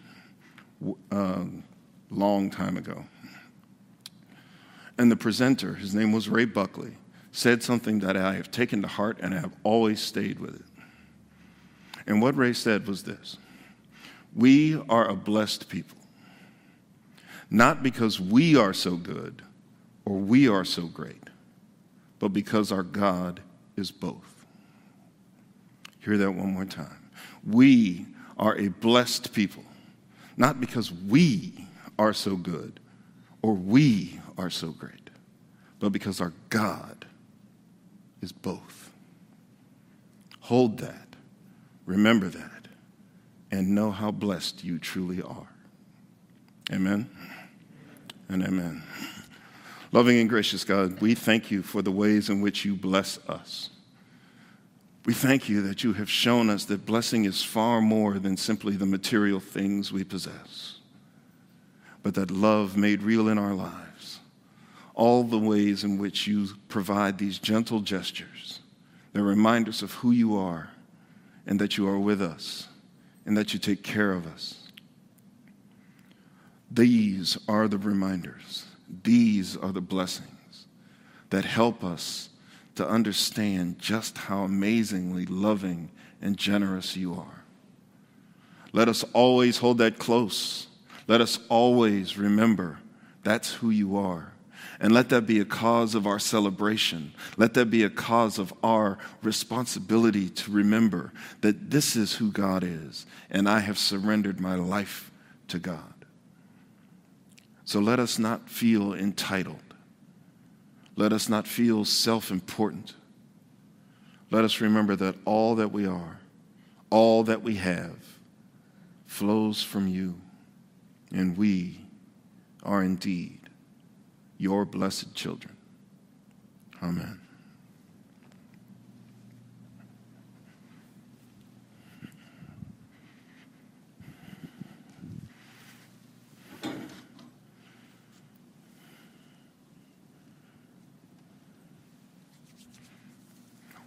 a um, long time ago. And the presenter, his name was Ray Buckley, said something that I have taken to heart and I have always stayed with it. And what Ray said was this We are a blessed people, not because we are so good or we are so great, but because our God is both. Hear that one more time. We are a blessed people, not because we are so good or we are so great, but because our God is both. Hold that, remember that, and know how blessed you truly are. Amen and amen. Loving and gracious God, we thank you for the ways in which you bless us. We thank you that you have shown us that blessing is far more than simply the material things we possess, but that love made real in our lives, all the ways in which you provide these gentle gestures that remind us of who you are and that you are with us and that you take care of us. These are the reminders, these are the blessings that help us to understand just how amazingly loving and generous you are. Let us always hold that close. Let us always remember that's who you are. And let that be a cause of our celebration. Let that be a cause of our responsibility to remember that this is who God is, and I have surrendered my life to God. So let us not feel entitled. Let us not feel self important. Let us remember that all that we are, all that we have, flows from you, and we are indeed your blessed children. Amen.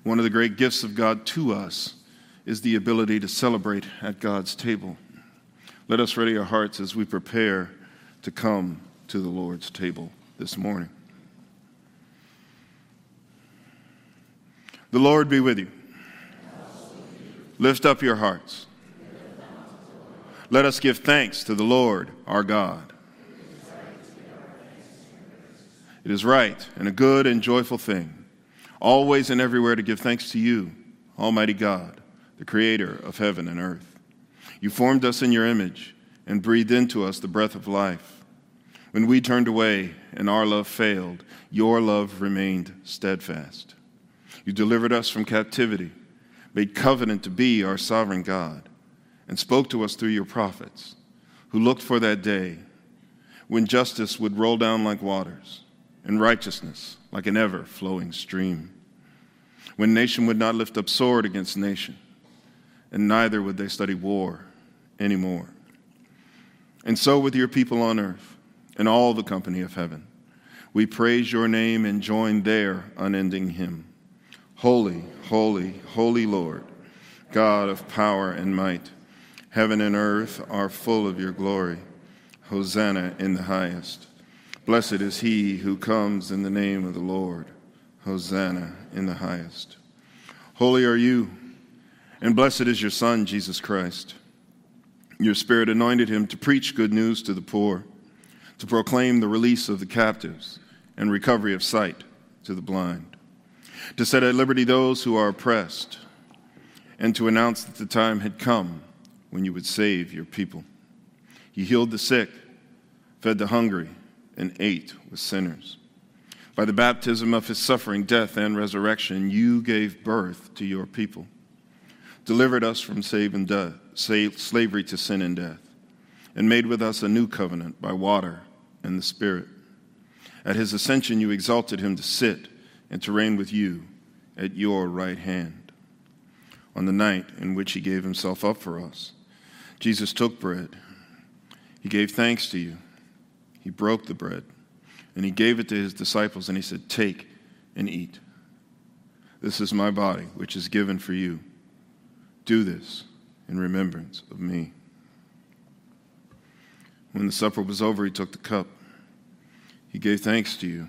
One of the great gifts of God to us is the ability to celebrate at God's table. Let us ready our hearts as we prepare to come to the Lord's table this morning. The Lord be with you. Lift up your hearts. Let us give thanks to the Lord our God. It is right and a good and joyful thing always and everywhere to give thanks to you, Almighty God, the creator of heaven and earth. You formed us in your image and breathed into us the breath of life. When we turned away and our love failed, your love remained steadfast. You delivered us from captivity, made covenant to be our sovereign God, and spoke to us through your prophets, who looked for that day when justice would roll down like waters and righteousness like an ever flowing stream. When nation would not lift up sword against nation, and neither would they study war anymore. And so with your people on earth and all the company of heaven, we praise your name and join their unending hymn. Holy, holy, holy Lord, God of power and might, heaven and earth are full of your glory. Hosanna in the highest. Blessed is he who comes in the name of the Lord. Hosanna in the highest. Holy are you, And blessed is your Son, Jesus Christ. Your Spirit anointed him to preach good news to the poor, to proclaim the release of the captives and recovery of sight to the blind, to set at liberty those who are oppressed, and to announce that the time had come when you would save your people. He healed the sick, fed the hungry, and ate with sinners. By the baptism of his suffering, death, and resurrection, you gave birth to your people, delivered us from slavery to sin and death, and made with us a new covenant by water and the Spirit. At his ascension, you exalted him to sit and to reign with you at your right hand. On the night in which he gave himself up for us, Jesus took bread. He gave thanks to you. He broke the bread and he gave it to his disciples and he said, Take and eat. This is my body, which is given for you. Do this in remembrance of me. When the supper was over, he took the cup. He gave thanks to you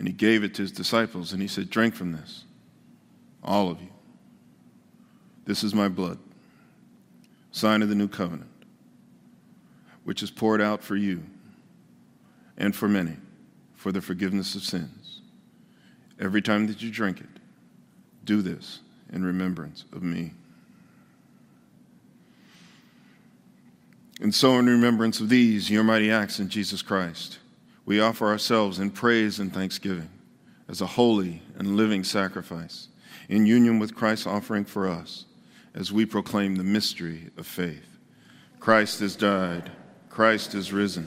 and he gave it to his disciples and he said, Drink from this, all of you. This is my blood, sign of the new covenant, which is poured out for you and for many for the forgiveness of sins. Every time that you drink it, do this in remembrance of me. And so, in remembrance of these, your mighty acts in Jesus Christ, we offer ourselves in praise and thanksgiving as a holy and living sacrifice in union with Christ's offering for us as we proclaim the mystery of faith. Christ has died, Christ is risen,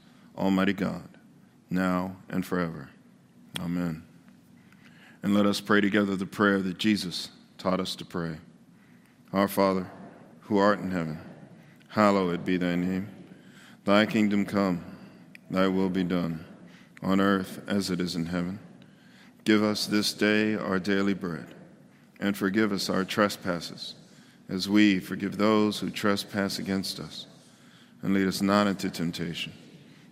Almighty God, now and forever. Amen. And let us pray together the prayer that Jesus taught us to pray. Our Father, who art in heaven, hallowed be thy name. Thy kingdom come, thy will be done, on earth as it is in heaven. Give us this day our daily bread, and forgive us our trespasses, as we forgive those who trespass against us. And lead us not into temptation,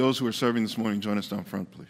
Those who are serving this morning join us down front, please?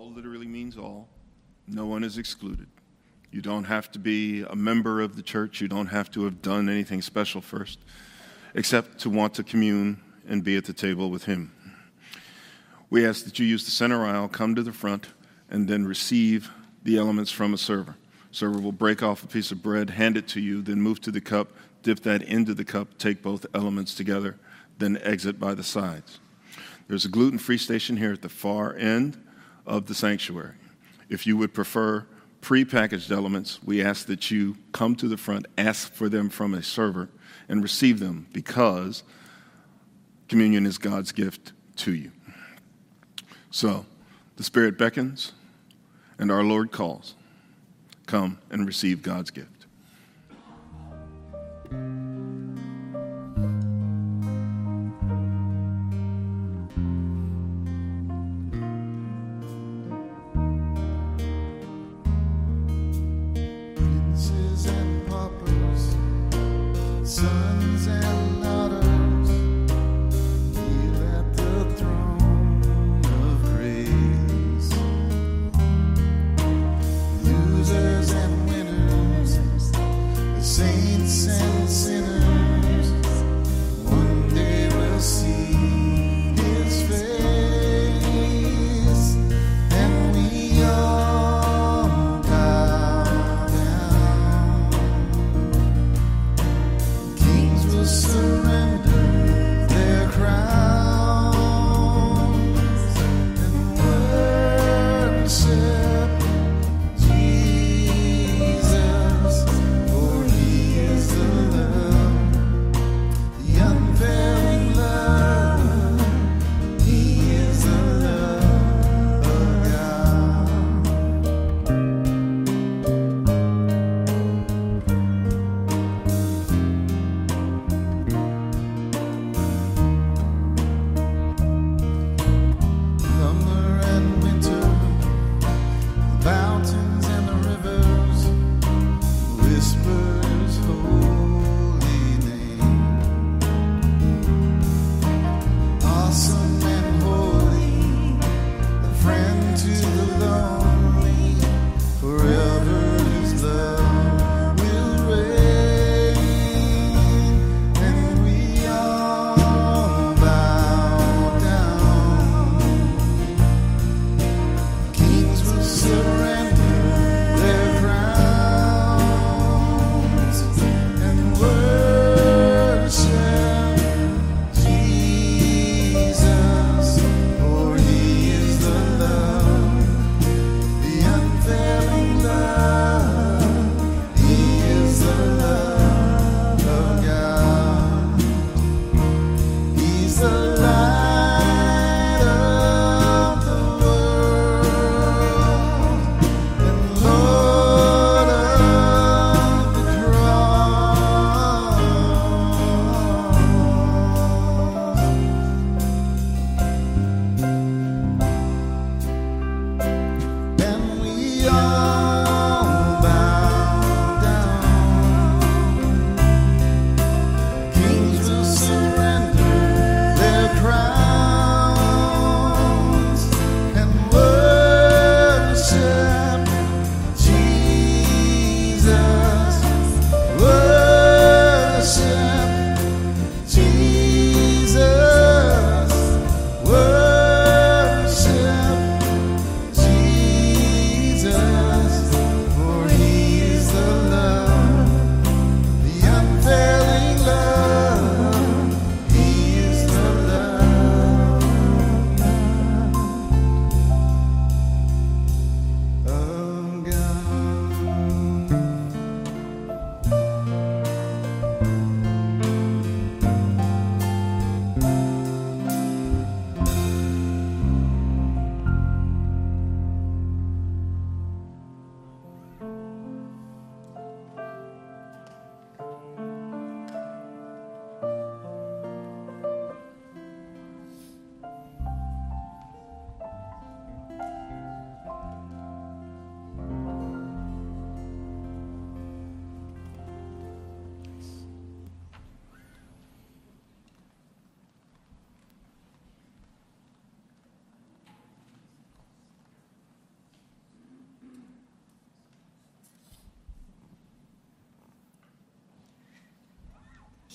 Literally means all. No one is excluded. You don't have to be a member of the church. You don't have to have done anything special first, except to want to commune and be at the table with Him. We ask that you use the center aisle, come to the front, and then receive the elements from a server. Server will break off a piece of bread, hand it to you, then move to the cup, dip that into the cup, take both elements together, then exit by the sides. There's a gluten free station here at the far end of the sanctuary. If you would prefer prepackaged elements, we ask that you come to the front, ask for them from a server, and receive them because communion is God's gift to you. So, the Spirit beckons and our Lord calls. Come and receive God's gift.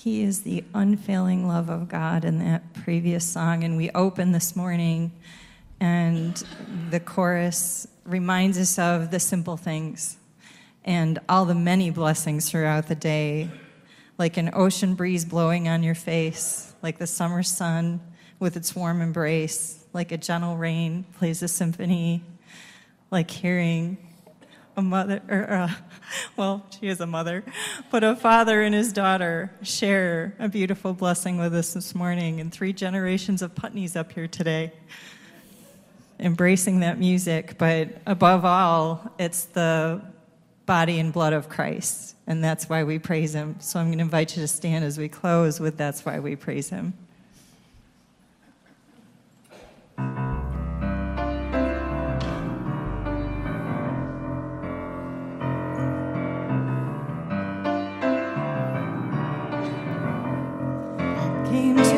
He is the unfailing love of God in that previous song. And we open this morning, and the chorus reminds us of the simple things and all the many blessings throughout the day, like an ocean breeze blowing on your face, like the summer sun with its warm embrace, like a gentle rain plays a symphony, like hearing a mother, or uh, well, she is a mother, but a father and his daughter share a beautiful blessing with us this morning, and three generations of Putneys up here today, embracing that music. But above all, it's the body and blood of Christ, and that's why we praise Him. So I'm going to invite you to stand as we close with "That's Why We Praise Him." Came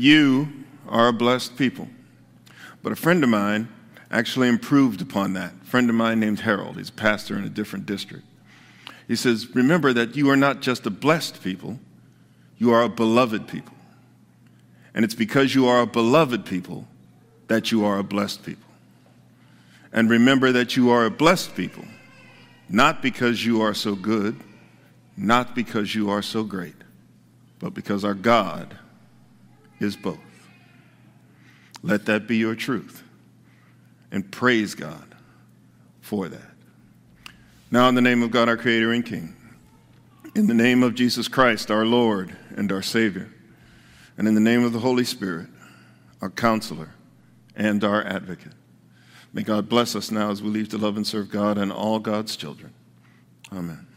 you are a blessed people. But a friend of mine actually improved upon that. A friend of mine named Harold, he's a pastor in a different district. He says, Remember that you are not just a blessed people, you are a beloved people. And it's because you are a beloved people that you are a blessed people. And remember that you are a blessed people, not because you are so good, not because you are so great, but because our God is both. Let that be your truth. And praise God for that. Now, in the name of God, our Creator and King, in the name of Jesus Christ, our Lord and our Savior, and in the name of the Holy Spirit, our counselor and our advocate, may God bless us now as we leave to love and serve God and all God's children. Amen.